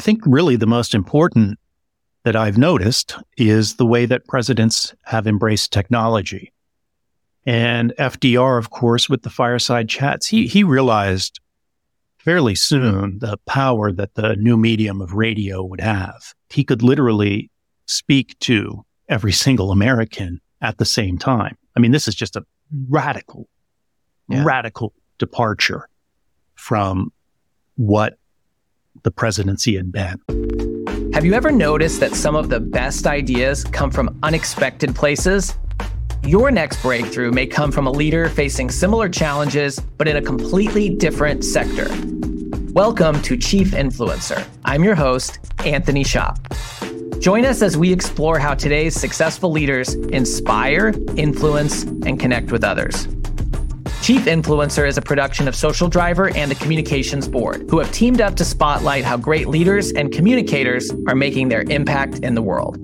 I think really the most important that I've noticed is the way that presidents have embraced technology. And FDR, of course, with the fireside chats, he, he realized fairly soon the power that the new medium of radio would have. He could literally speak to every single American at the same time. I mean, this is just a radical, yeah. radical departure from what the presidency had been. Have you ever noticed that some of the best ideas come from unexpected places? Your next breakthrough may come from a leader facing similar challenges, but in a completely different sector. Welcome to Chief Influencer. I'm your host, Anthony Shop. Join us as we explore how today's successful leaders inspire, influence, and connect with others. Chief Influencer is a production of Social Driver and the Communications Board, who have teamed up to spotlight how great leaders and communicators are making their impact in the world.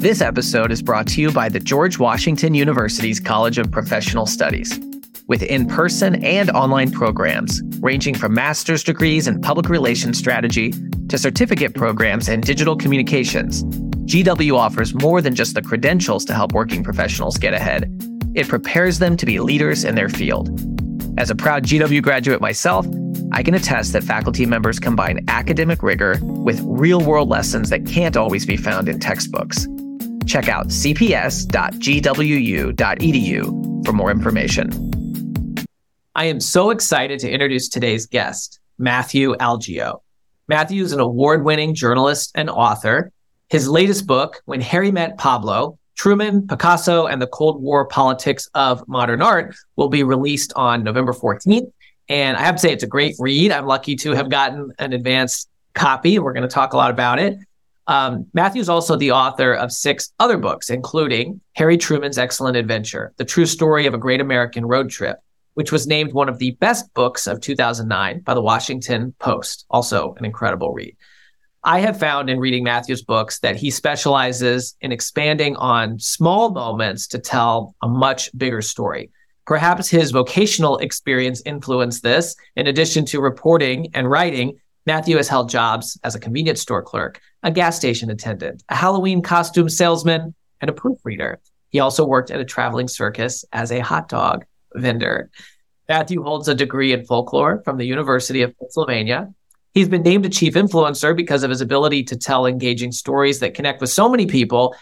This episode is brought to you by the George Washington University's College of Professional Studies. With in person and online programs ranging from master's degrees in public relations strategy to certificate programs in digital communications, GW offers more than just the credentials to help working professionals get ahead. It prepares them to be leaders in their field. As a proud GW graduate myself, I can attest that faculty members combine academic rigor with real world lessons that can't always be found in textbooks. Check out cps.gwu.edu for more information. I am so excited to introduce today's guest, Matthew Algeo. Matthew is an award winning journalist and author. His latest book, When Harry Met Pablo Truman, Picasso, and the Cold War Politics of Modern Art, will be released on November 14th. And I have to say, it's a great read. I'm lucky to have gotten an advanced copy. We're going to talk a lot about it. Um, Matthew is also the author of six other books, including Harry Truman's Excellent Adventure, The True Story of a Great American Road Trip, which was named one of the best books of 2009 by the Washington Post. Also, an incredible read. I have found in reading Matthew's books that he specializes in expanding on small moments to tell a much bigger story. Perhaps his vocational experience influenced this. In addition to reporting and writing, Matthew has held jobs as a convenience store clerk, a gas station attendant, a Halloween costume salesman, and a proofreader. He also worked at a traveling circus as a hot dog vendor. Matthew holds a degree in folklore from the University of Pennsylvania. He's been named a chief influencer because of his ability to tell engaging stories that connect with so many people.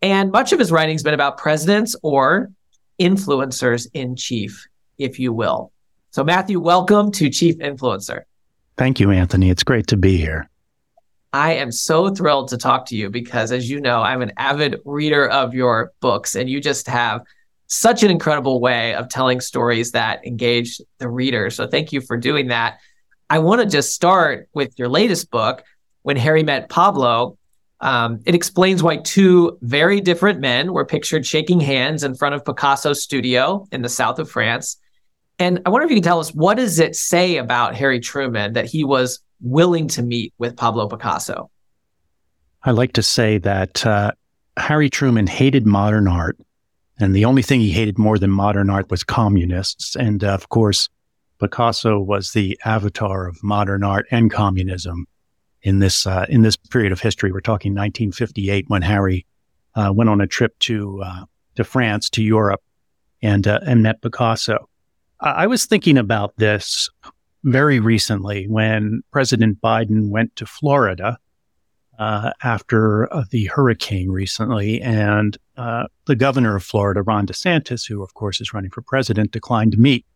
And much of his writing's been about presidents or influencers in chief, if you will. So, Matthew, welcome to Chief Influencer. Thank you, Anthony. It's great to be here. I am so thrilled to talk to you because, as you know, I'm an avid reader of your books, and you just have such an incredible way of telling stories that engage the reader. So thank you for doing that. I want to just start with your latest book, When Harry Met Pablo. Um, it explains why two very different men were pictured shaking hands in front of Picasso's studio in the south of France. And I wonder if you can tell us what does it say about Harry Truman that he was willing to meet with Pablo Picasso? I like to say that uh, Harry Truman hated modern art and the only thing he hated more than modern art was communists. And uh, of course, Picasso was the avatar of modern art and communism in this uh, in this period of history. We're talking 1958 when Harry uh, went on a trip to uh, to France to Europe and uh, and met Picasso. I-, I was thinking about this very recently when President Biden went to Florida uh, after uh, the hurricane recently. And uh, the governor of Florida, Ron DeSantis, who of course is running for president, declined to meet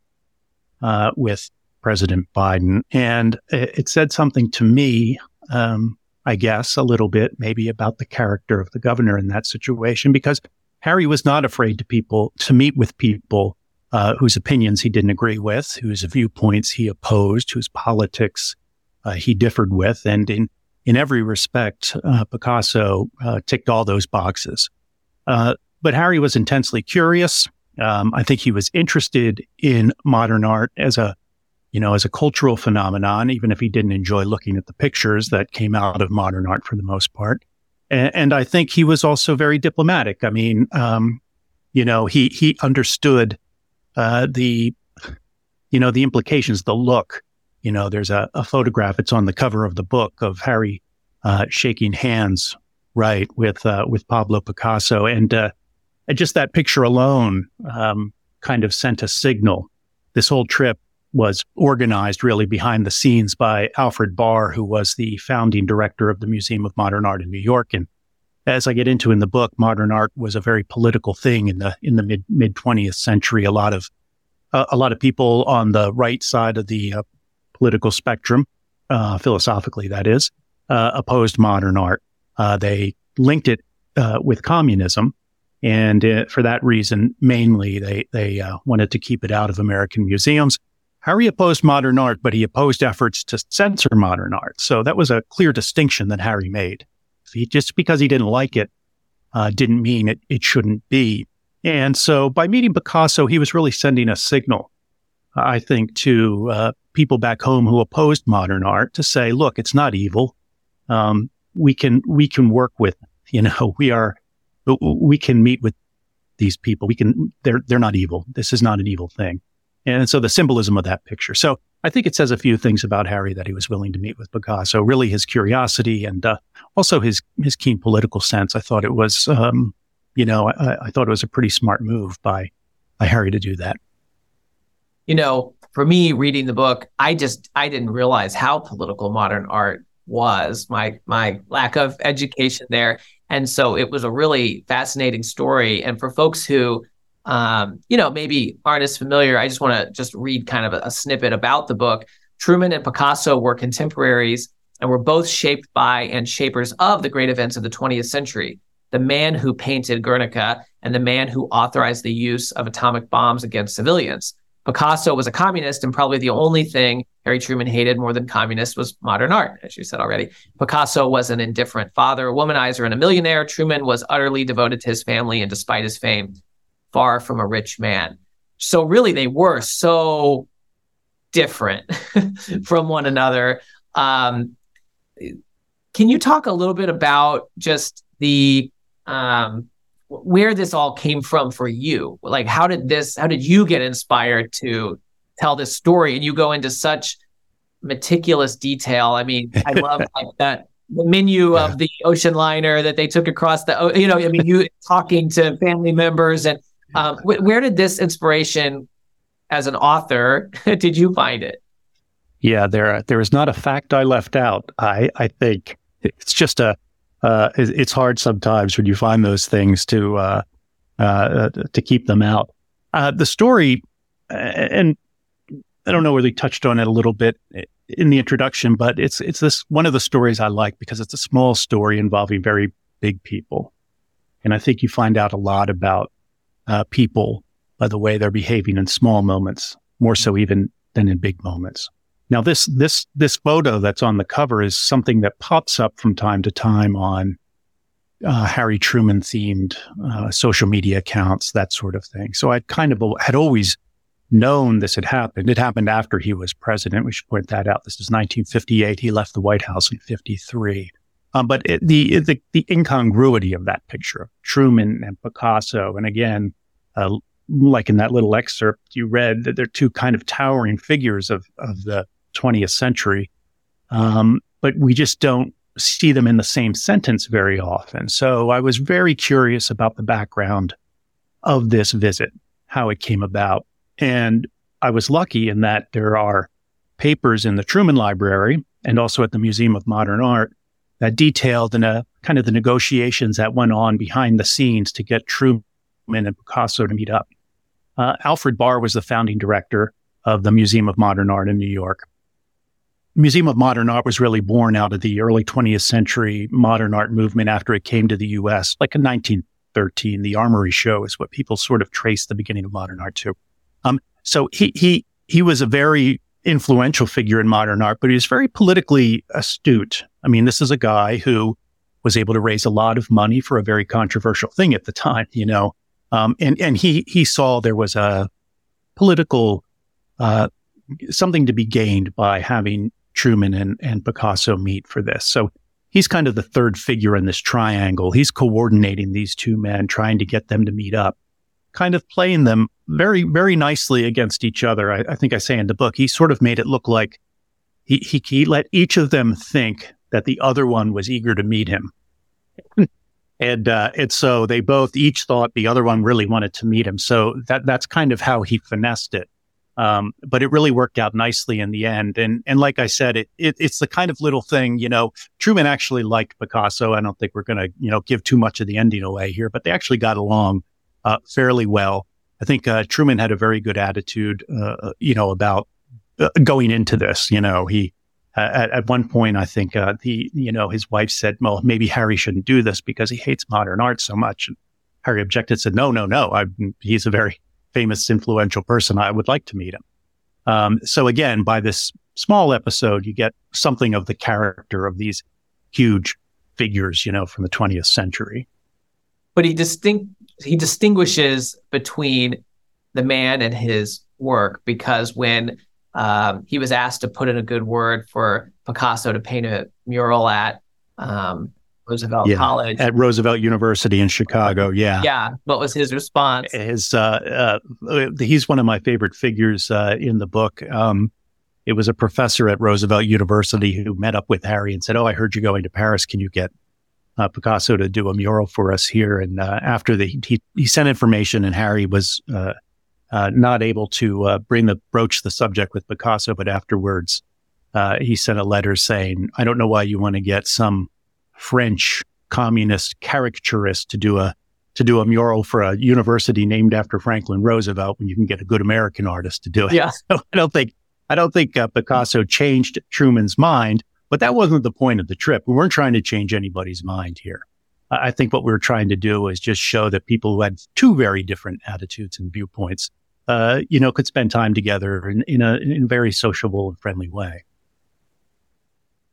uh, with President Biden. And it, it said something to me, um, I guess, a little bit maybe about the character of the governor in that situation, because Harry was not afraid to people to meet with people uh, whose opinions he didn't agree with, whose viewpoints he opposed, whose politics uh, he differed with, and in in every respect, uh, Picasso uh, ticked all those boxes. Uh, but Harry was intensely curious. Um, I think he was interested in modern art as a, you know, as a cultural phenomenon, even if he didn't enjoy looking at the pictures that came out of modern art for the most part. And, and I think he was also very diplomatic. I mean, um, you know, he he understood uh, the, you know, the implications, the look you know, there's a, a photograph. It's on the cover of the book of Harry uh, shaking hands, right, with uh, with Pablo Picasso, and, uh, and just that picture alone um, kind of sent a signal. This whole trip was organized really behind the scenes by Alfred Barr, who was the founding director of the Museum of Modern Art in New York. And as I get into in the book, modern art was a very political thing in the in the mid mid twentieth century. A lot of uh, a lot of people on the right side of the uh, political spectrum, uh, philosophically, that is, uh, opposed modern art. Uh, they linked it uh, with communism, and for that reason, mainly, they they wanted to keep it out of American museums. Harry opposed modern art, but he opposed efforts to censor modern art. So that was a clear distinction that Harry made. He, just because he didn't like it uh, didn't mean it, it shouldn't be. And so by meeting Picasso, he was really sending a signal, I think, to uh, people back home who opposed modern art to say, look, it's not evil. Um, we can, we can work with, you know, we are, we can meet with these people. We can, they're, they're not evil. This is not an evil thing. And so the symbolism of that picture. So I think it says a few things about Harry that he was willing to meet with Picasso. Really, his curiosity and uh, also his his keen political sense. I thought it was, um, you know, I, I, thought it was a pretty smart move by by Harry to do that. You know, for me, reading the book, I just I didn't realize how political modern art was. My my lack of education there, and so it was a really fascinating story. And for folks who um, you know, maybe aren't as familiar, I just want to just read kind of a, a snippet about the book. Truman and Picasso were contemporaries and were both shaped by and shapers of the great events of the 20th century. The man who painted Guernica and the man who authorized the use of atomic bombs against civilians. Picasso was a communist, and probably the only thing Harry Truman hated more than communists was modern art, as you said already. Picasso was an indifferent father, a womanizer, and a millionaire. Truman was utterly devoted to his family, and despite his fame, far from a rich man. So really, they were so different from one another. Um, can you talk a little bit about just the um, where this all came from for you? Like, how did this? How did you get inspired to tell this story? And you go into such meticulous detail. I mean, I love like that the menu yeah. of the ocean liner that they took across the you know i mean you talking to family members and um, wh- where did this inspiration as an author did you find it? Yeah, there there is not a fact I left out. I I think it's just a uh, it's hard sometimes when you find those things to uh, uh, to keep them out. Uh, the story, and I don't know whether you touched on it a little bit in the introduction, but it's it's this one of the stories I like because it's a small story involving very big people, and I think you find out a lot about uh, people by the way they're behaving in small moments, more so even than in big moments. Now, this this this photo that's on the cover is something that pops up from time to time on uh, Harry Truman themed uh, social media accounts, that sort of thing. So I kind of had always known this had happened. It happened after he was president. We should point that out. This is 1958. He left the White House in 53. Um, but it, the, the, the incongruity of that picture, of Truman and Picasso, and again, uh, like in that little excerpt you read, that they're two kind of towering figures of of the 20th century, um, but we just don't see them in the same sentence very often. So I was very curious about the background of this visit, how it came about, and I was lucky in that there are papers in the Truman Library and also at the Museum of Modern Art that detailed in a kind of the negotiations that went on behind the scenes to get Truman and Picasso to meet up. Uh, Alfred Barr was the founding director of the Museum of Modern Art in New York. Museum of Modern Art was really born out of the early 20th century modern art movement after it came to the U.S. Like in 1913, the Armory Show is what people sort of trace the beginning of modern art to. Um, so he he he was a very influential figure in modern art, but he was very politically astute. I mean, this is a guy who was able to raise a lot of money for a very controversial thing at the time, you know. Um, and and he he saw there was a political uh, something to be gained by having Truman and, and Picasso meet for this. So he's kind of the third figure in this triangle. He's coordinating these two men, trying to get them to meet up, kind of playing them very, very nicely against each other. I, I think I say in the book, he sort of made it look like he, he, he let each of them think that the other one was eager to meet him. and uh, and so they both each thought the other one really wanted to meet him. So that that's kind of how he finessed it. Um, but it really worked out nicely in the end. And and like I said, it, it it's the kind of little thing, you know. Truman actually liked Picasso. I don't think we're going to you know give too much of the ending away here, but they actually got along uh, fairly well. I think uh, Truman had a very good attitude, uh, you know, about uh, going into this. You know, he at, at one point, I think uh, the you know his wife said, "Well, maybe Harry shouldn't do this because he hates modern art so much." And Harry objected, said, "No, no, no. I, he's a very famous, influential person. I would like to meet him." Um, so again, by this small episode, you get something of the character of these huge figures, you know, from the 20th century. But he distinct he distinguishes between the man and his work because when um, he was asked to put in a good word for Picasso to paint a mural at um, Roosevelt yeah, College at Roosevelt University in Chicago. Yeah, yeah. What was his response? His uh, uh, he's one of my favorite figures uh, in the book. Um, it was a professor at Roosevelt University who met up with Harry and said, "Oh, I heard you're going to Paris. Can you get uh, Picasso to do a mural for us here?" And uh, after the he he sent information, and Harry was uh, uh, not able to uh, bring the broach the subject with Picasso, but afterwards uh, he sent a letter saying, "I don't know why you want to get some French communist caricaturist to do a to do a mural for a university named after Franklin Roosevelt when you can get a good American artist to do it." Yeah, so I don't think I don't think uh, Picasso changed Truman's mind, but that wasn't the point of the trip. We weren't trying to change anybody's mind here. I think what we were trying to do is just show that people who had two very different attitudes and viewpoints uh, you know, could spend time together in, in, a, in a very sociable and friendly way.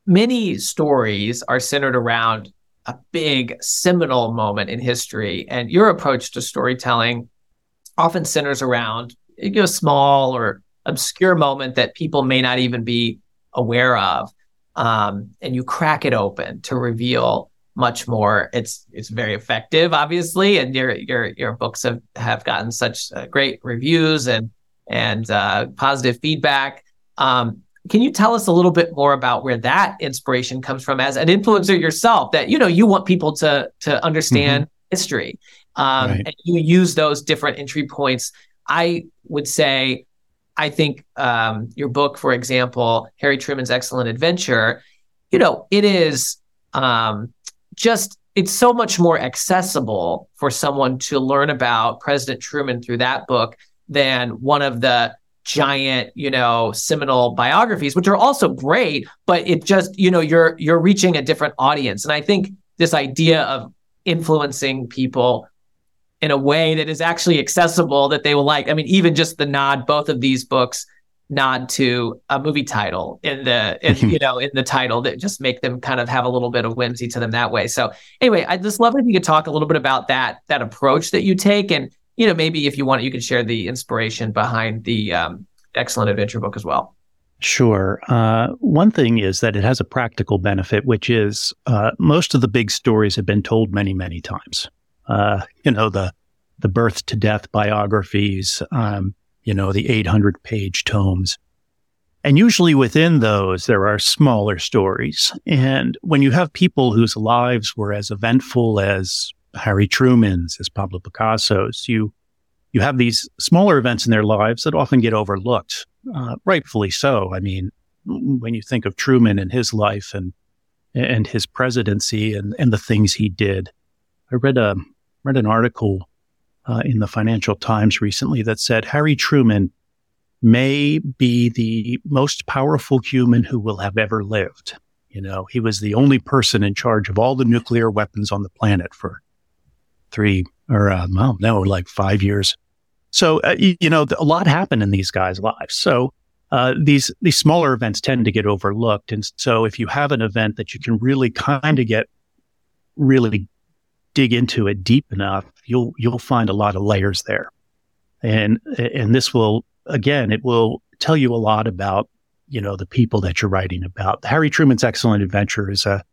Many stories are centered around a big seminal moment in history, and your approach to storytelling often centers around you know, a small or obscure moment that people may not even be aware of. Um, and you crack it open to reveal much more. It's it's very effective, obviously, and your your your books have have gotten such uh, great reviews and and uh, positive feedback. Um, can you tell us a little bit more about where that inspiration comes from as an influencer yourself? That you know you want people to to understand mm-hmm. history, um, right. and you use those different entry points. I would say, I think um, your book, for example, Harry Truman's Excellent Adventure, you know, it is um, just it's so much more accessible for someone to learn about President Truman through that book than one of the giant, you know, seminal biographies, which are also great, but it just, you know, you're you're reaching a different audience. And I think this idea of influencing people in a way that is actually accessible that they will like. I mean, even just the nod, both of these books nod to a movie title in the in, you know in the title that just make them kind of have a little bit of whimsy to them that way so anyway i just love if you could talk a little bit about that that approach that you take and you know maybe if you want you can share the inspiration behind the um, excellent adventure book as well Sure. Uh, one thing is that it has a practical benefit, which is uh, most of the big stories have been told many, many times. Uh, you know, the the birth to death biographies, um, you know, the 800 page tomes. And usually within those, there are smaller stories. And when you have people whose lives were as eventful as Harry Truman's, as Pablo Picasso's, you, you have these smaller events in their lives that often get overlooked, uh, rightfully so. I mean, when you think of Truman and his life and, and his presidency and, and the things he did, I read a, read an article uh, in the Financial Times recently that said Harry Truman may be the most powerful human who will have ever lived. You know, he was the only person in charge of all the nuclear weapons on the planet for three or, uh, well, no, like five years. So, uh, you, you, know, a lot happened in these guys' lives. So, uh, these, these smaller events tend to get overlooked. And so if you have an event that you can really kind of get really dig into it deep enough, you'll you'll find a lot of layers there. And and this will again, it will tell you a lot about, you know, the people that you're writing about. Harry Truman's Excellent Adventure is a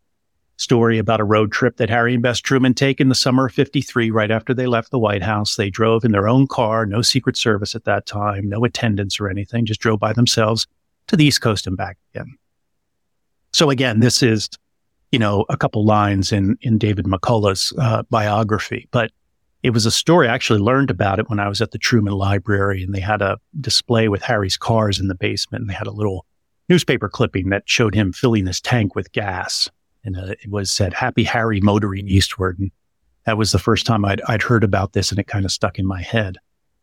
story about a road trip that Harry and Bess Truman take in the summer of 53, right after they left the White House. They drove in their own car, no Secret Service at that time, no attendants or anything, just drove by themselves to the East Coast and back again. So again, this is you know, a couple lines in, in David McCullough's uh, biography, but it was a story. I actually learned about it when I was at the Truman Library and they had a display with Harry's cars in the basement and they had a little newspaper clipping that showed him filling his tank with gas. And uh, it was said, Happy Harry motoring eastward. And that was the first time I'd, I'd heard about this and it kind of stuck in my head.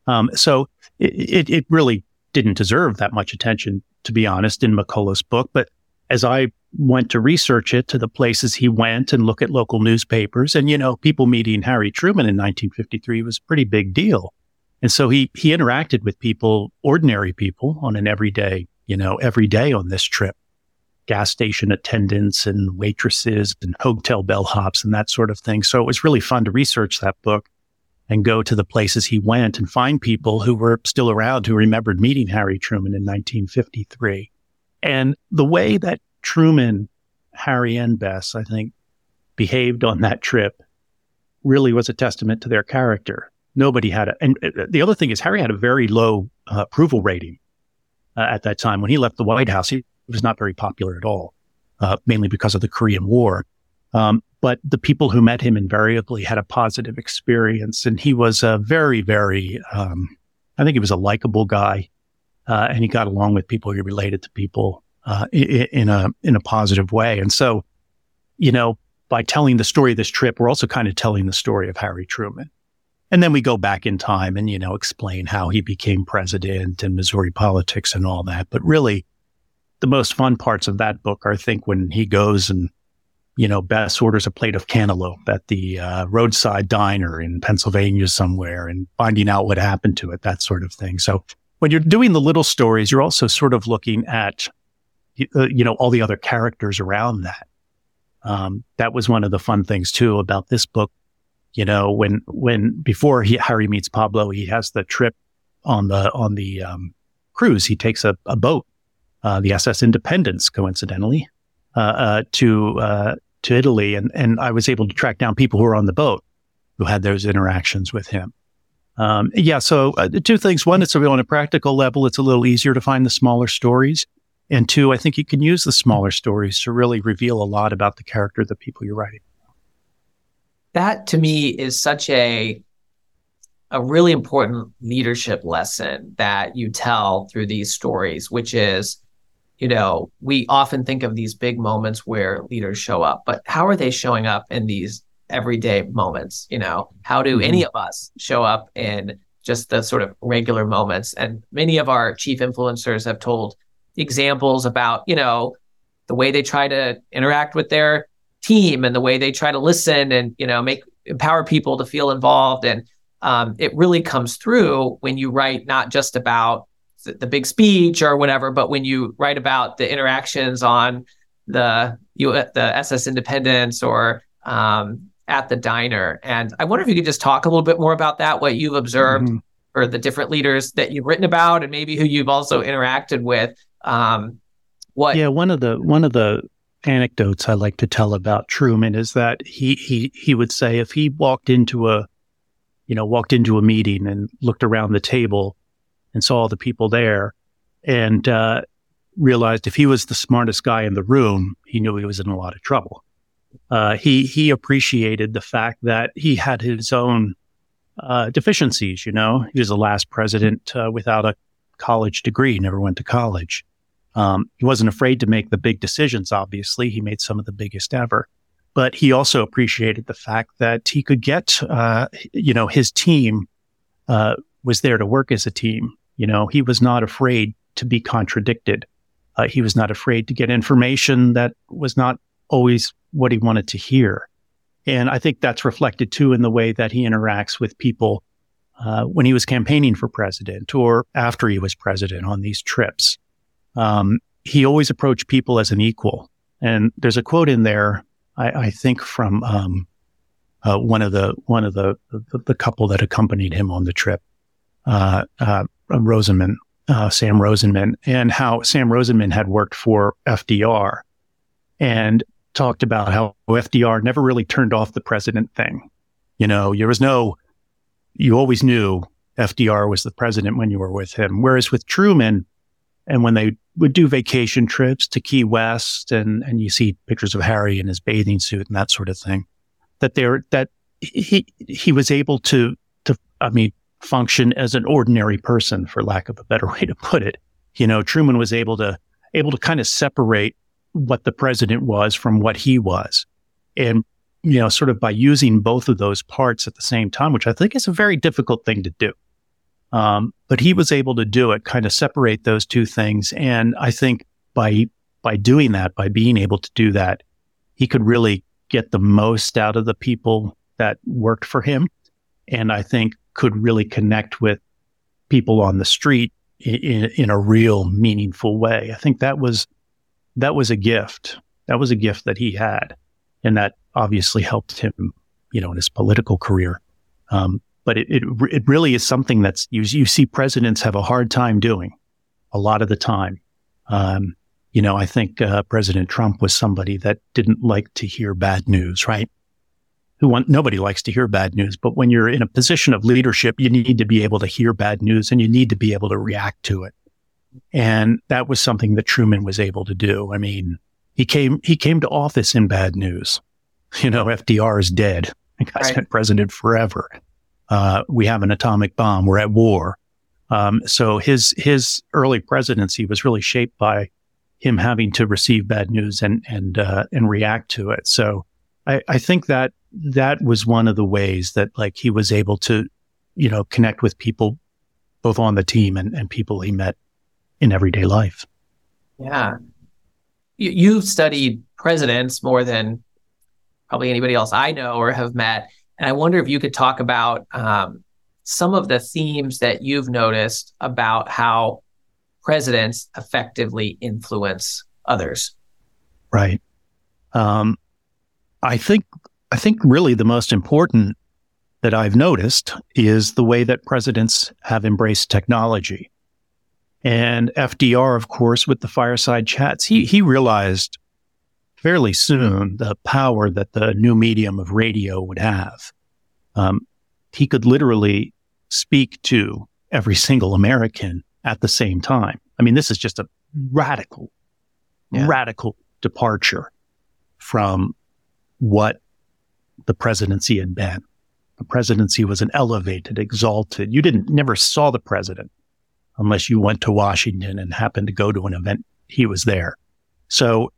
Um, so it, it, it really didn't deserve that much attention, to be honest, in McCullough's book. But as I went to research it to the places he went and look at local newspapers, and you know, people meeting Harry Truman in 1953 was a pretty big deal. And so he he interacted with people, ordinary people, on an everyday, you know, every day on this trip. Gas station attendants and waitresses and hotel bellhops and that sort of thing. So it was really fun to research that book and go to the places he went and find people who were still around who remembered meeting Harry Truman in 1953. And the way that Truman, Harry, and Bess, I think, behaved on that trip really was a testament to their character. Nobody had a, and uh, the other thing is Harry had a very low uh, approval rating uh, at that time. When he left the White House, he was not very popular at all, uh, mainly because of the Korean War. Um, but the people who met him invariably had a positive experience. And he was a very, very, um, I think he was a likable guy. Uh, and he got along with people. He related to people uh, in, in, a in a positive way. And so, you know, by telling the story of this trip, we're also kind of telling the story of Harry Truman. And then we go back in time and you know explain how he became president and Missouri politics and all that. But really, the most fun parts of that book are, I think, when he goes and you know, Bess orders a plate of cantaloupe at the uh, roadside diner in Pennsylvania somewhere and finding out what happened to it, that sort of thing. So when you're doing the little stories, you're also sort of looking at, uh, you know, all the other characters around that. Um, that was one of the fun things too about this book. You know, when, when before he, Harry meets Pablo, he has the trip on the, on the, um, cruise. He takes a, a boat, uh, the SS Independence, coincidentally, uh, uh, to uh, to Italy, and and I was able to track down people who were on the boat who had those interactions with him. Um, yeah, so uh, two things. One, it's a, on a practical level, it's a little easier to find the smaller stories. And two, I think you can use the smaller stories to really reveal a lot about the character of the people you're writing. That to me is such a a really important leadership lesson that you tell through these stories, which is you know, we often think of these big moments where leaders show up, but how are they showing up in these everyday moments? You know, how do mm-hmm. any of us show up in just the sort of regular moments? And many of our chief influencers have told examples about, you know, the way they try to interact with their team and the way they try to listen and, you know, make empower people to feel involved. And um, it really comes through when you write not just about the big speech or whatever, but when you write about the interactions on the you the SS Independence or um, at the diner, and I wonder if you could just talk a little bit more about that, what you've observed, mm-hmm. or the different leaders that you've written about, and maybe who you've also interacted with. Um, what? Yeah, one of the one of the anecdotes I like to tell about Truman is that he he he would say if he walked into a you know walked into a meeting and looked around the table and saw all the people there and uh, realized if he was the smartest guy in the room, he knew he was in a lot of trouble. Uh, he he appreciated the fact that he had his own uh, deficiencies. You know, he was the last president uh, without a college degree, never went to college. Um, he wasn't afraid to make the big decisions. Obviously, he made some of the biggest ever. But he also appreciated the fact that he could get, uh, you know, his team uh, was there to work as a team you know, he was not afraid to be contradicted. Uh, he was not afraid to get information that was not always what he wanted to hear. And I think that's reflected too in the way that he interacts with people uh, when he was campaigning for president or after he was president on these trips. Um, he always approached people as an equal. And there's a quote in there, I, I think from um, uh, one of the one of the, the, the couple that accompanied him on the trip. Uh, uh, Rosenman, uh, Sam Rosenman, and how Sam Rosenman had worked for FDR and talked about how FDR never really turned off the president thing. You know, there was no, you always knew FDR was the president when you were with him. Whereas with Truman, and when they would do vacation trips to Key West, and and you see pictures of Harry in his bathing suit and that sort of thing. That there that he he was able to to I mean function as an ordinary person, for lack of a better way to put it. You know, Truman was able to able to kind of separate what the president was from what he was, and you know, sort of by using both of those parts at the same time, which I think is a very difficult thing to do. Um, but he was able to do it, kind of separate those two things, and I think by by doing that, by being able to do that, he could really get the most out of the people that worked for him, and I think could really connect with people on the street in, in a real meaningful way. I think that was that was a gift. That was a gift that he had, and that obviously helped him, you know, in his political career. Um, but it, it, it really is something that's you, you see presidents have a hard time doing a lot of the time. Um, you know, I think uh, President Trump was somebody that didn't like to hear bad news, right? Who want, nobody likes to hear bad news, but when you're in a position of leadership, you need to be able to hear bad news and you need to be able to react to it. And that was something that Truman was able to do. I mean, he came he came to office in bad news. You know, FDR is dead. The guy's right. been president forever. Uh, we have an atomic bomb. We're at war. Um, so his his early presidency was really shaped by him having to receive bad news and and uh, and react to it. So I, I think that that was one of the ways that like he was able to, you know, connect with people both on the team and, and people he met in everyday life. Yeah. You, you've studied presidents more than probably anybody else I know or have met. And I wonder if you could talk about um, some of the themes that you've noticed about how presidents effectively influence others. Right. Um, I think I think really the most important that I've noticed is the way that presidents have embraced technology. And FDR, of course, with the fireside chats, he he realized fairly soon the power that the new medium of radio would have. Um, he could literally speak to every single American at the same time. I mean, this is just a radical, yeah. radical departure from what the presidency had been. The presidency was an elevated, exalted. You didn't never saw the president unless you went to Washington and happened to go to an event. He was there. So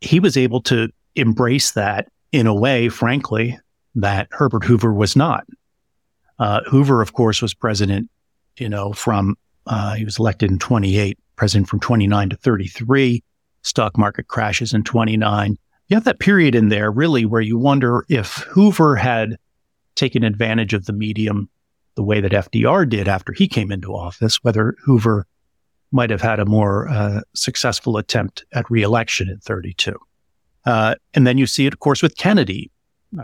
he was able to embrace that in a way, frankly, that Herbert Hoover was not. Uh, Hoover, of course, was president, you know, from, uh, he was elected in 28, president from 29 to 33. Stock market crashes in 29. You have that period in there really where you wonder if Hoover had taken advantage of the medium the way that FDR did after he came into office, whether Hoover might have had a more uh, successful attempt at reelection in 32. Uh, and then you see it, of course, with Kennedy,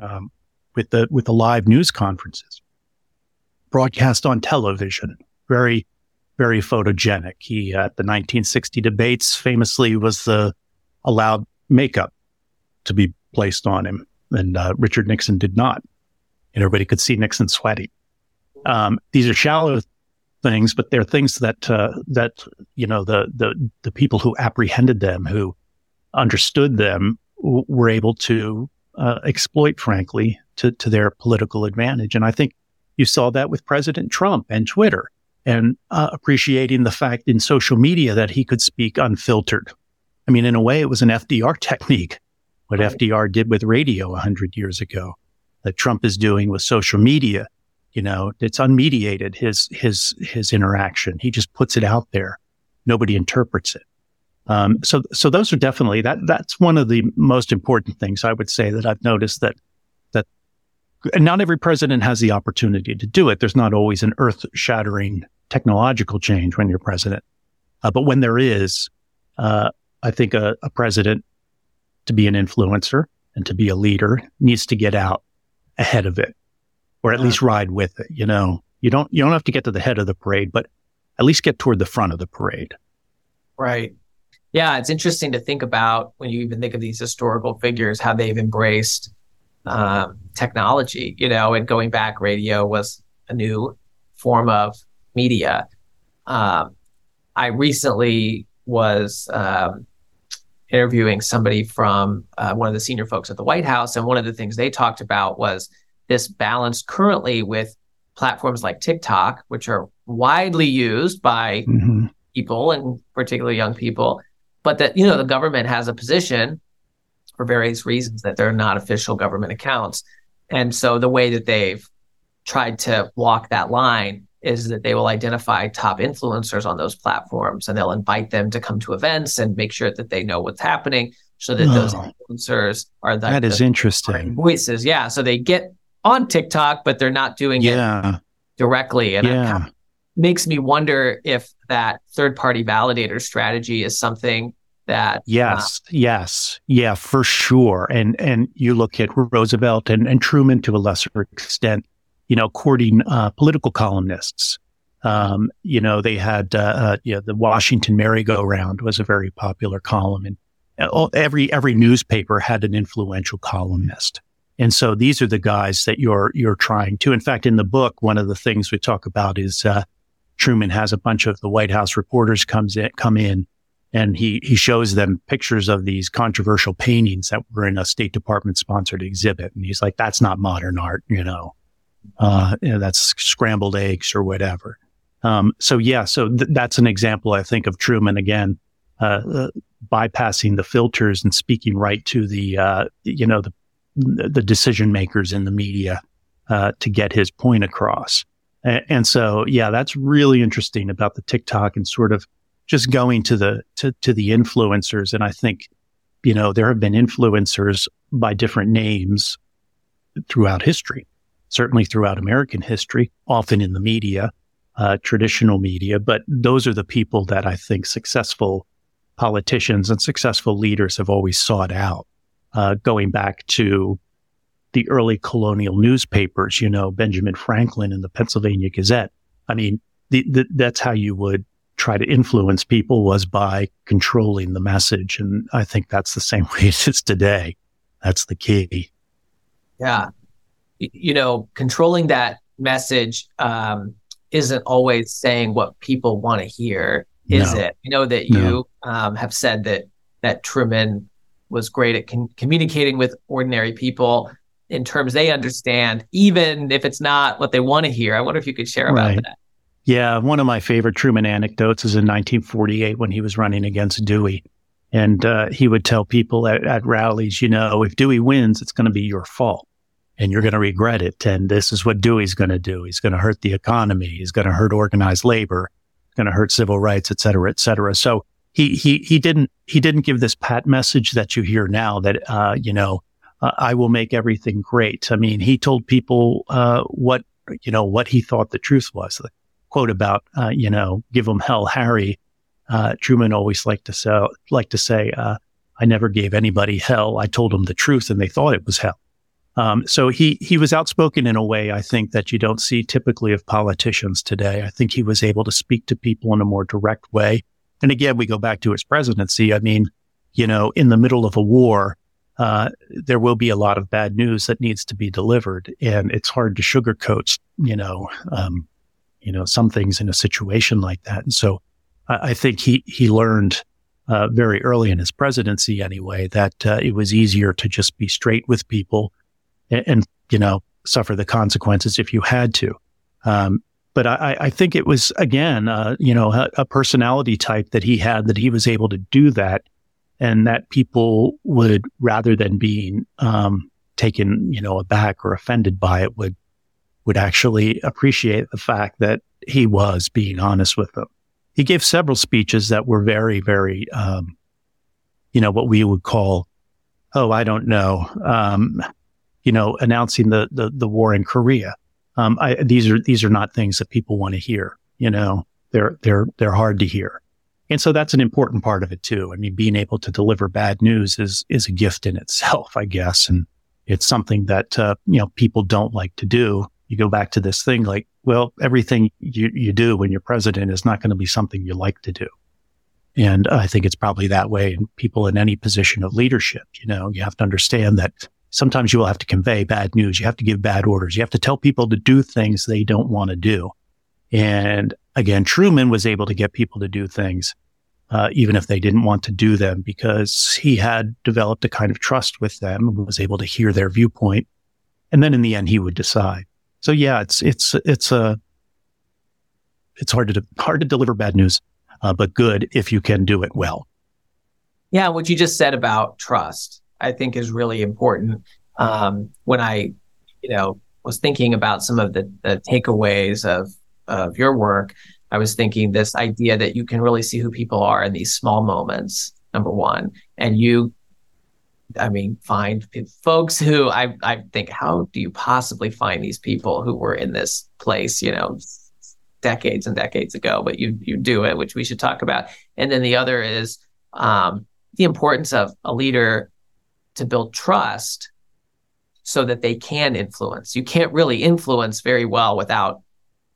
um, with the with the live news conferences, broadcast on television, very very photogenic. He at the 1960 debates famously was the allowed makeup to be placed on him, and uh, Richard Nixon did not, and everybody could see Nixon sweating. Um, these are shallow things, but they're things that uh, that you know the the the people who apprehended them, who understood them, w- were able to uh, exploit, frankly, to to their political advantage. And I think you saw that with President Trump and Twitter, and uh, appreciating the fact in social media that he could speak unfiltered. I mean, in a way, it was an FDR technique. What right. FDR did with radio a hundred years ago, that Trump is doing with social media you know, it's unmediated, his, his, his interaction. He just puts it out there. Nobody interprets it. Um, so, so those are definitely that, that's one of the most important things I would say that I've noticed that, that, and not every president has the opportunity to do it. There's not always an earth shattering technological change when you're president. Uh, but when there is, uh, I think a, a president to be an influencer and to be a leader needs to get out ahead of it or at least ride with it. You know, you don't you don't have to get to the head of the parade, but at least get toward the front of the parade. Right. Yeah, it's interesting to think about when you even think of these historical figures, how they've embraced um, technology. You know, and going back, radio was a new form of media. Um, I recently was um, interviewing somebody from uh, one of the senior folks at the White House, and one of the things they talked about was this balance currently with platforms like TikTok, which are widely used by mm-hmm. people and particularly young people, but that you know the government has a position for various reasons that they're not official government accounts, and so the way that they've tried to walk that line is that they will identify top influencers on those platforms and they'll invite them to come to events and make sure that they know what's happening so that oh, those influencers are the, that is the interesting. voices. Yeah so they get on tiktok but they're not doing yeah. it directly. And yeah. it makes me wonder if that third party validator strategy is something that yes uh, yes. Yeah for sure. And and you look at roosevelt and, and truman to a lesser extent you know, courting uh, political columnists. Um, you know, they had uh, uh, you know, the Washington Merry-Go-Round was a very popular column, and uh, every every newspaper had an influential columnist. And so these are the guys that you're you're trying to. In fact, in the book, one of the things we talk about is uh, Truman has a bunch of the White House reporters comes in come in, and he he shows them pictures of these controversial paintings that were in a State Department sponsored exhibit, and he's like, "That's not modern art," you know uh, you know, that's scrambled eggs or whatever. Um, so yeah, so th- that's an example I think of Truman again, uh, uh, bypassing the filters and speaking right to the, uh, you know, the, the decision makers in the media, uh, to get his point across. And, and so, yeah, that's really interesting about the TikTok and sort of just going to the, to, to the influencers. And I think, you know, there have been influencers by different names throughout history certainly throughout American history, often in the media, uh, traditional media. But those are the people that I think successful politicians and successful leaders have always sought out, uh, going back to the early colonial newspapers, you know, Benjamin Franklin and the Pennsylvania Gazette. I mean, the, the, that's how you would try to influence people was by controlling the message. And I think that's the same way it is today. That's the key. Yeah you know, controlling that message um, isn't always saying what people want to hear, is no. it? I know that no. you um, have said that that Truman was great at con- communicating with ordinary people in terms they understand, even if it's not what they want to hear. I wonder if you could share about right. that. Yeah, one of my favorite Truman anecdotes is in 1948 when he was running against Dewey. And uh, he would tell people at, at rallies, you know, if Dewey wins, it's going to be your fault and you're going to regret it. And this is what Dewey's going to do. He's going to hurt the economy. He's going to hurt organized labor, It's going to hurt civil rights, et cetera, et cetera. So he, he, he didn't, he didn't give this pat message that you hear now that, uh, you know, uh, I will make everything great. I mean, he told people, uh, what, you know, what he thought the truth was. The quote about, uh, you know, give him hell, Harry. Uh, Truman always liked to say, like to say, uh, I never gave anybody hell. I told them the truth and they thought it was hell. Um, so he he was outspoken in a way I think that you don't see typically of politicians today. I think he was able to speak to people in a more direct way. And again, we go back to his presidency. I mean, you know, in the middle of a war, uh, there will be a lot of bad news that needs to be delivered, and it's hard to sugarcoat, you know, um, you know, some things in a situation like that. And so, I, I think he he learned uh, very early in his presidency, anyway, that uh, it was easier to just be straight with people and, and you know, suffer the consequences if you had to. Um, but I, I, think it was again, uh, you know, a, a, personality type that he had that he was able to do that, and that people would rather than being um, taken, you know, aback or offended by it, would would actually appreciate the fact that he was being honest with them. He gave several speeches that were very, very, um, you know, what we would call, oh, I don't know, um, you know, announcing the the, the war in Korea. Um, I, these are these are not things that people want to hear. You know, they're they're they're hard to hear, and so that's an important part of it too. I mean, being able to deliver bad news is is a gift in itself, I guess, and it's something that uh, you know people don't like to do. You go back to this thing like, well, everything you you do when you're president is not going to be something you like to do. And I think it's probably that way in people in any position of leadership. You know, you have to understand that sometimes you will have to convey bad news. You have to give bad orders. You have to tell people to do things they don't want to do. And again, Truman was able to get people to do things uh, even if they didn't want to do them, because he had developed a kind of trust with them and was able to hear their viewpoint. And then in the end, he would decide. So yeah, it's it's it's a it's hard to hard to deliver bad news, uh, but good if you can do it well. Yeah, what you just said about trust, I think, is really important. Um, when I, you know, was thinking about some of the, the takeaways of of your work, I was thinking this idea that you can really see who people are in these small moments. Number one, and you, I mean, find folks who I I think, how do you possibly find these people who were in this place, you know, decades and decades ago? But you you do it, which we should talk about. And then the other is um, the importance of a leader to build trust so that they can influence. You can't really influence very well without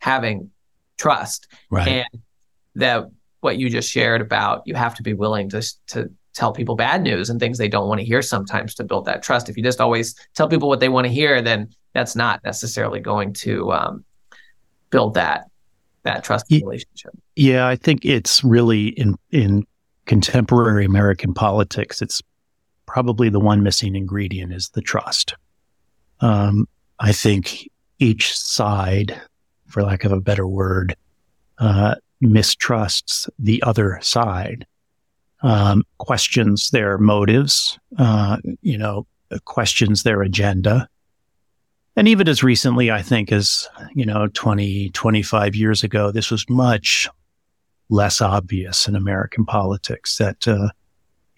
having trust. Right. And that what you just shared about you have to be willing to to tell people bad news and things they don't want to hear sometimes to build that trust. If you just always tell people what they want to hear, then that's not necessarily going to um, build that that trust yeah, relationship. Yeah, I think it's really in in contemporary American politics. It's probably the one missing ingredient is the trust. Um, I think each side for lack of a better word, uh, mistrusts the other side, um, questions their motives, uh, you know, questions their agenda. And even as recently, I think, as, you know, 20, 25 years ago, this was much less obvious in American politics that, uh,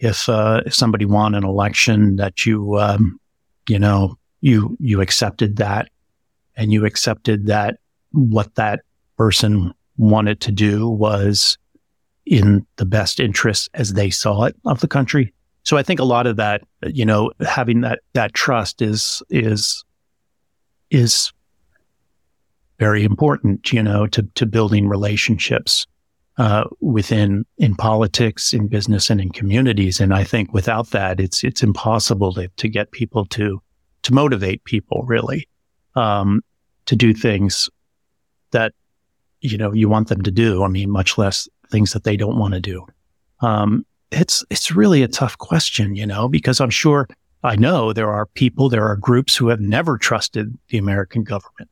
if, uh, if somebody won an election that you, um, you know, you, you accepted that and you accepted that what that person wanted to do was in the best interest as they saw it of the country. So I think a lot of that, you know, having that that trust is is is very important, you know, to to building relationships uh, within in politics, in business, and in communities. And I think without that, it's it's impossible to to get people to to motivate people really um, to do things that, you know, you want them to do. I mean, much less things that they don't want to do. Um, it's, it's really a tough question, you know, because I'm sure I know there are people, there are groups who have never trusted the American government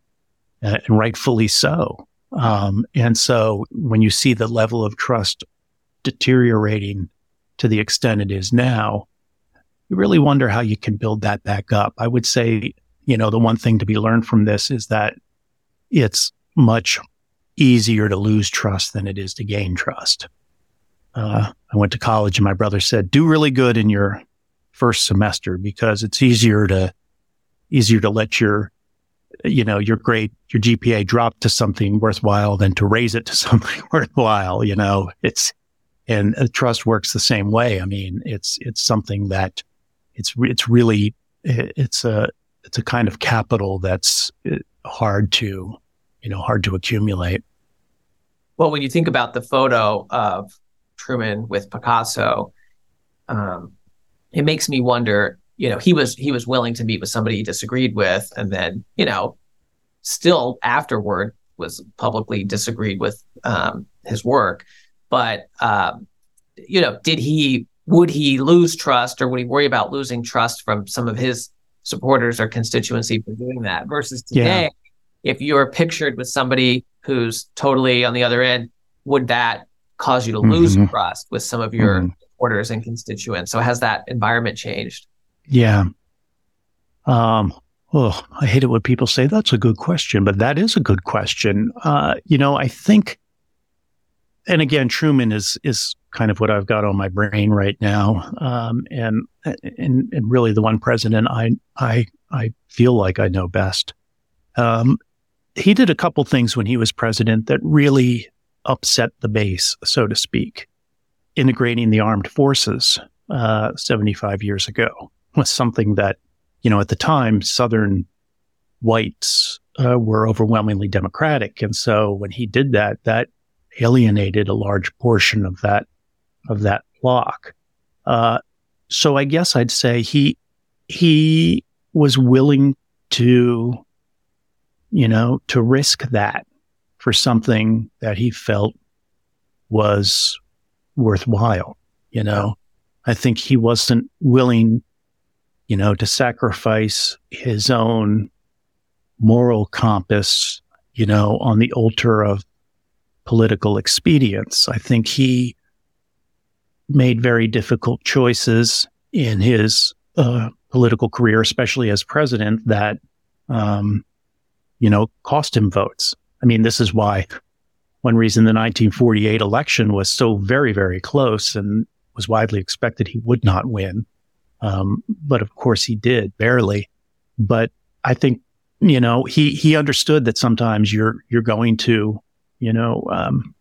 uh, and rightfully so. Um, and so when you see the level of trust deteriorating to the extent it is now, you really wonder how you can build that back up. I would say, you know, the one thing to be learned from this is that it's much easier to lose trust than it is to gain trust. Uh, I went to college and my brother said, do really good in your first semester because it's easier to, easier to let your, you know, your grade, your GPA drop to something worthwhile than to raise it to something worthwhile. You know, it's, and uh, trust works the same way. I mean, it's, it's something that it's, it's really, it's a, it's a kind of capital that's uh, hard to, you know, hard to accumulate. Well, when you think about the photo of Truman with Picasso, um, it makes me wonder. You know, he was he was willing to meet with somebody he disagreed with, and then you know, still afterward was publicly disagreed with um, his work. But um, you know, did he would he lose trust, or would he worry about losing trust from some of his supporters or constituency for doing that? Versus today, yeah if you're pictured with somebody who's totally on the other end, would that cause you to lose mm-hmm. trust with some of your mm-hmm. supporters and constituents? So has that environment changed? Yeah. Um, oh, I hate it when people say that's a good question, but that is a good question. Uh, you know, I think, and again, Truman is is kind of what I've got on my brain right now, um, and, and and really the one president I I I feel like I know best. Um, he did a couple things when he was president that really upset the base, so to speak. Integrating the armed forces uh, 75 years ago was something that, you know, at the time, Southern whites uh, were overwhelmingly Democratic. And so when he did that, that alienated a large portion of that, of that block. Uh, so I guess I'd say he, he was willing to you know, to risk that for something that he felt was worthwhile. You know, I think he wasn't willing, you know, to sacrifice his own moral compass, you know, on the altar of political expedience. I think he made very difficult choices in his uh, political career, especially as president, that, um, you know, cost him votes. I mean, this is why one reason the 1948 election was so very, very close and was widely expected he would not win. Um, but of course he did barely. But I think, you know, he, he understood that sometimes you're, you're going to, you know, um,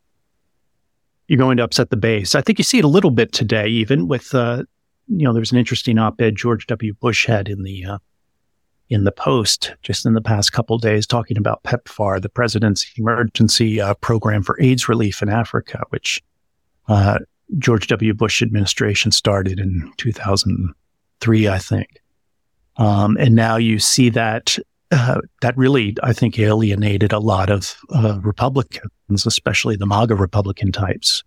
you're going to upset the base. I think you see it a little bit today, even with, uh, you know, there's an interesting op-ed George W. Bush had in the, uh, in the Post just in the past couple days talking about PEPFAR, the president's emergency uh, program for AIDS relief in Africa, which uh, George W. Bush administration started in 2003, I think. Um, and now you see that uh, that really, I think, alienated a lot of uh, Republicans, especially the MAGA Republican types,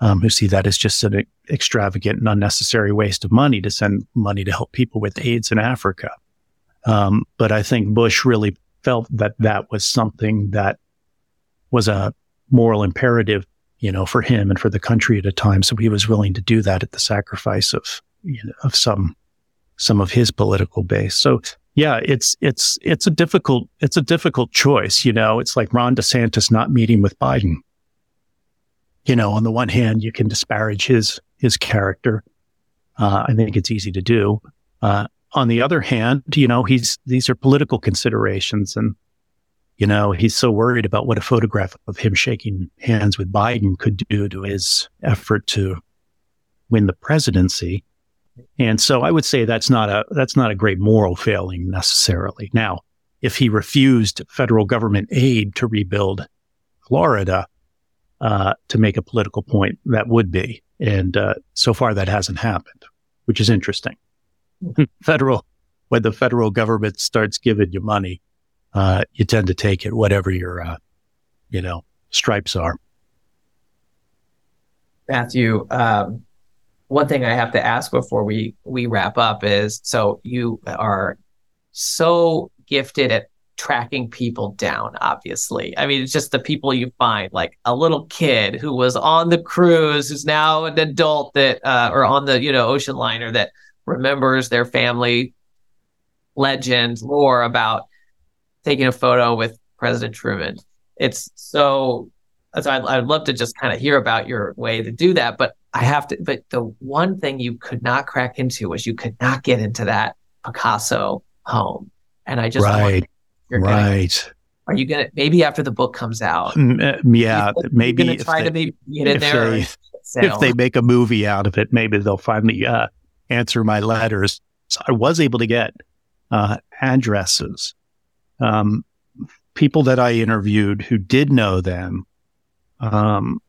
um, who see that as just an extravagant and unnecessary waste of money to send money to help people with AIDS in Africa. Um, but I think Bush really felt that that was something that was a moral imperative, you know, for him and for the country at a time. So he was willing to do that at the sacrifice of, you know, of some, some of his political base. So yeah, it's, it's, it's a difficult, it's a difficult choice. You know, it's like Ron DeSantis not meeting with Biden. You know, on the one hand, you can disparage his, his character. Uh, I think it's easy to do. Uh, on the other hand, you know, he's, these are political considerations and, you know, he's so worried about what a photograph of him shaking hands with Biden could do to his effort to win the presidency. And so I would say that's not a, that's not a great moral failing necessarily. Now, if he refused federal government aid to rebuild Florida, uh, to make a political point, that would be. And, uh, so far that hasn't happened, which is interesting. federal, when the federal government starts giving you money, uh, you tend to take it, whatever your, uh, you know, stripes are. Matthew, um, one thing I have to ask before we we wrap up is so you are so gifted at tracking people down obviously i mean it's just the people you find like a little kid who was on the cruise who's now an adult that uh, or on the you know ocean liner that remembers their family legend lore about taking a photo with President Truman. It's so, so I'd, I'd love to just kind of hear about your way to do that. But I have to, but the one thing you could not crack into was you could not get into that Picasso home. And I just, right, right. Gonna, are you gonna maybe after the book comes out? Uh, yeah, maybe gonna try they, to maybe get in there. They, if they make a movie out of it, maybe they'll finally uh, answer my letters. So I was able to get uh, addresses. Um, people that I interviewed who did know them um,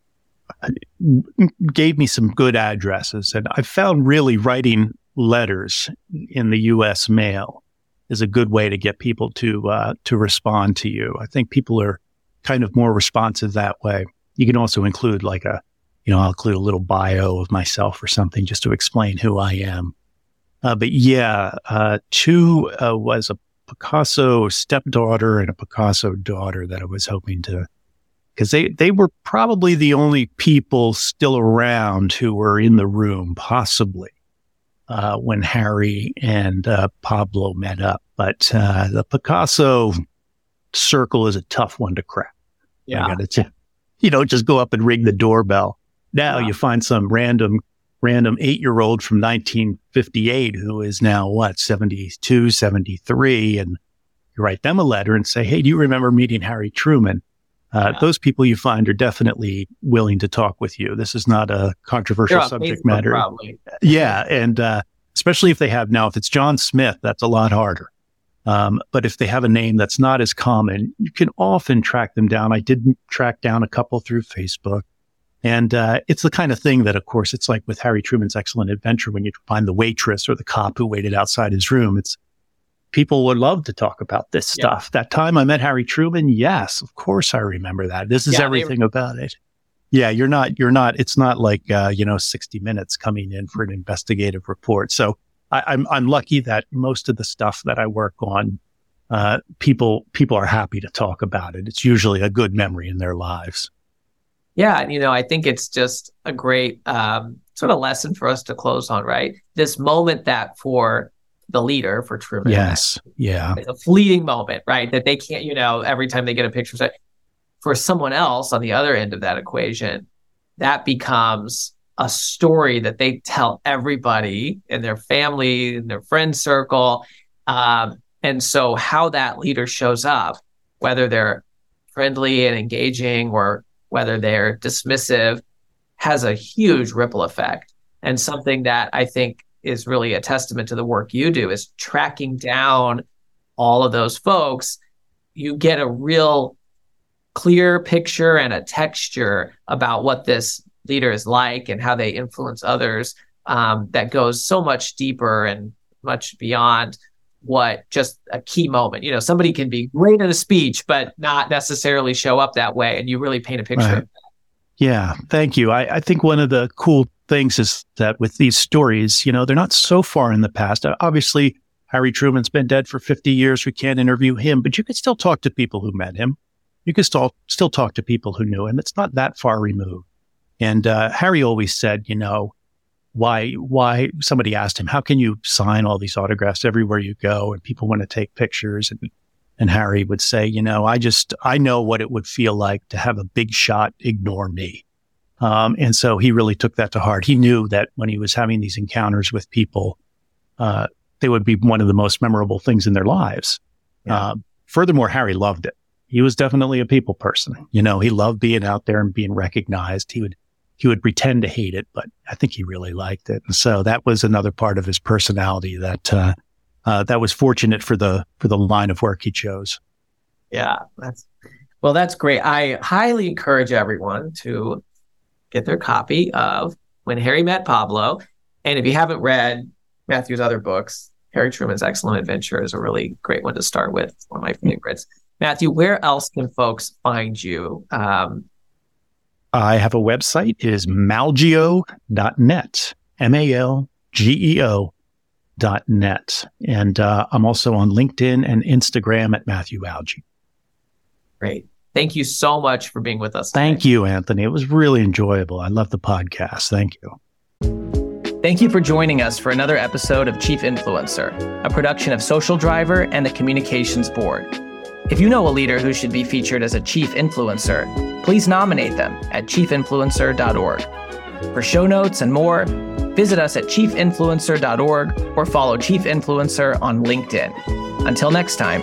gave me some good addresses. And I found really writing letters in the U.S. mail is a good way to get people to uh, to respond to you. I think people are kind of more responsive that way. You can also include like a you know, I'll include a little bio of myself or something just to explain who I am. Uh, but yeah, uh, Chu uh, was a Picasso stepdaughter and a Picasso daughter that I was hoping to, because they, they were probably the only people still around who were in the room, possibly, uh, when Harry and uh, Pablo met up. But uh, the Picasso circle is a tough one to crack. Yeah. I gotta you know, just go up and ring the doorbell. Now wow. you find some random, random eight year old from 1958 who is now what, 72, 73. And you write them a letter and say, Hey, do you remember meeting Harry Truman? Uh, yeah. Those people you find are definitely willing to talk with you. This is not a controversial subject Facebook, matter. Probably. Yeah. And, uh, especially if they have now, if it's John Smith, that's a lot harder. Um, but if they have a name that's not as common, you can often track them down. I did track down a couple through Facebook. And uh, it's the kind of thing that, of course, it's like with Harry Truman's Excellent Adventure when you find the waitress or the cop who waited outside his room. It's people would love to talk about this stuff. Yeah. That time I met Harry Truman, yes, of course I remember that. This is yeah, everything about it. Yeah, you're not. You're not. It's not like uh, you know, 60 Minutes coming in for an investigative report. So I, I'm I'm lucky that most of the stuff that I work on, uh, people people are happy to talk about it. It's usually a good memory in their lives. Yeah, And, you know, I think it's just a great um, sort of lesson for us to close on, right? This moment that for the leader for Truman. Yes. Yeah. It's a fleeting moment, right? That they can't, you know, every time they get a picture. For someone else on the other end of that equation, that becomes a story that they tell everybody in their family, in their friend circle. Um, and so, how that leader shows up, whether they're friendly and engaging or whether they're dismissive, has a huge ripple effect. And something that I think is really a testament to the work you do is tracking down all of those folks. You get a real clear picture and a texture about what this leader is like and how they influence others um, that goes so much deeper and much beyond what just a key moment. You know, somebody can be great in a speech, but not necessarily show up that way. And you really paint a picture right. Yeah, thank you. I, I, think one of the cool things is that with these stories, you know, they're not so far in the past. Obviously, Harry Truman's been dead for 50 years. We can't interview him, but you could still talk to people who met him. You could still, still talk to people who knew him. It's not that far removed. And uh, Harry always said, you know, why, why somebody asked him, how can you sign all these autographs everywhere you go and people want to take pictures and and Harry would say, you know, I just, I know what it would feel like to have a big shot ignore me. Um, and so he really took that to heart. He knew that when he was having these encounters with people, uh, they would be one of the most memorable things in their lives. Yeah. Uh, furthermore, Harry loved it. He was definitely a people person. You know, he loved being out there and being recognized. He would, he would pretend to hate it, but I think he really liked it. And so that was another part of his personality that, uh, uh, that was fortunate for the for the line of work he chose. Yeah, that's well, that's great. I highly encourage everyone to get their copy of When Harry Met Pablo, and if you haven't read Matthew's other books, Harry Truman's Excellent Adventure is a really great one to start with. It's one of my favorites. Matthew, where else can folks find you? Um, I have a website. It is malgeo.net. M A L G E O net. And uh, I'm also on LinkedIn and Instagram at Matthew Algeo. Great. Thank you so much for being with us. Today. Thank you, Anthony. It was really enjoyable. I love the podcast. Thank you. Thank you for joining us for another episode of Chief Influencer, a production of Social Driver and the Communications Board. If you know a leader who should be featured as a chief influencer, please nominate them at chiefinfluencer.org. For show notes and more, Visit us at chiefinfluencer.org or follow Chief Influencer on LinkedIn. Until next time,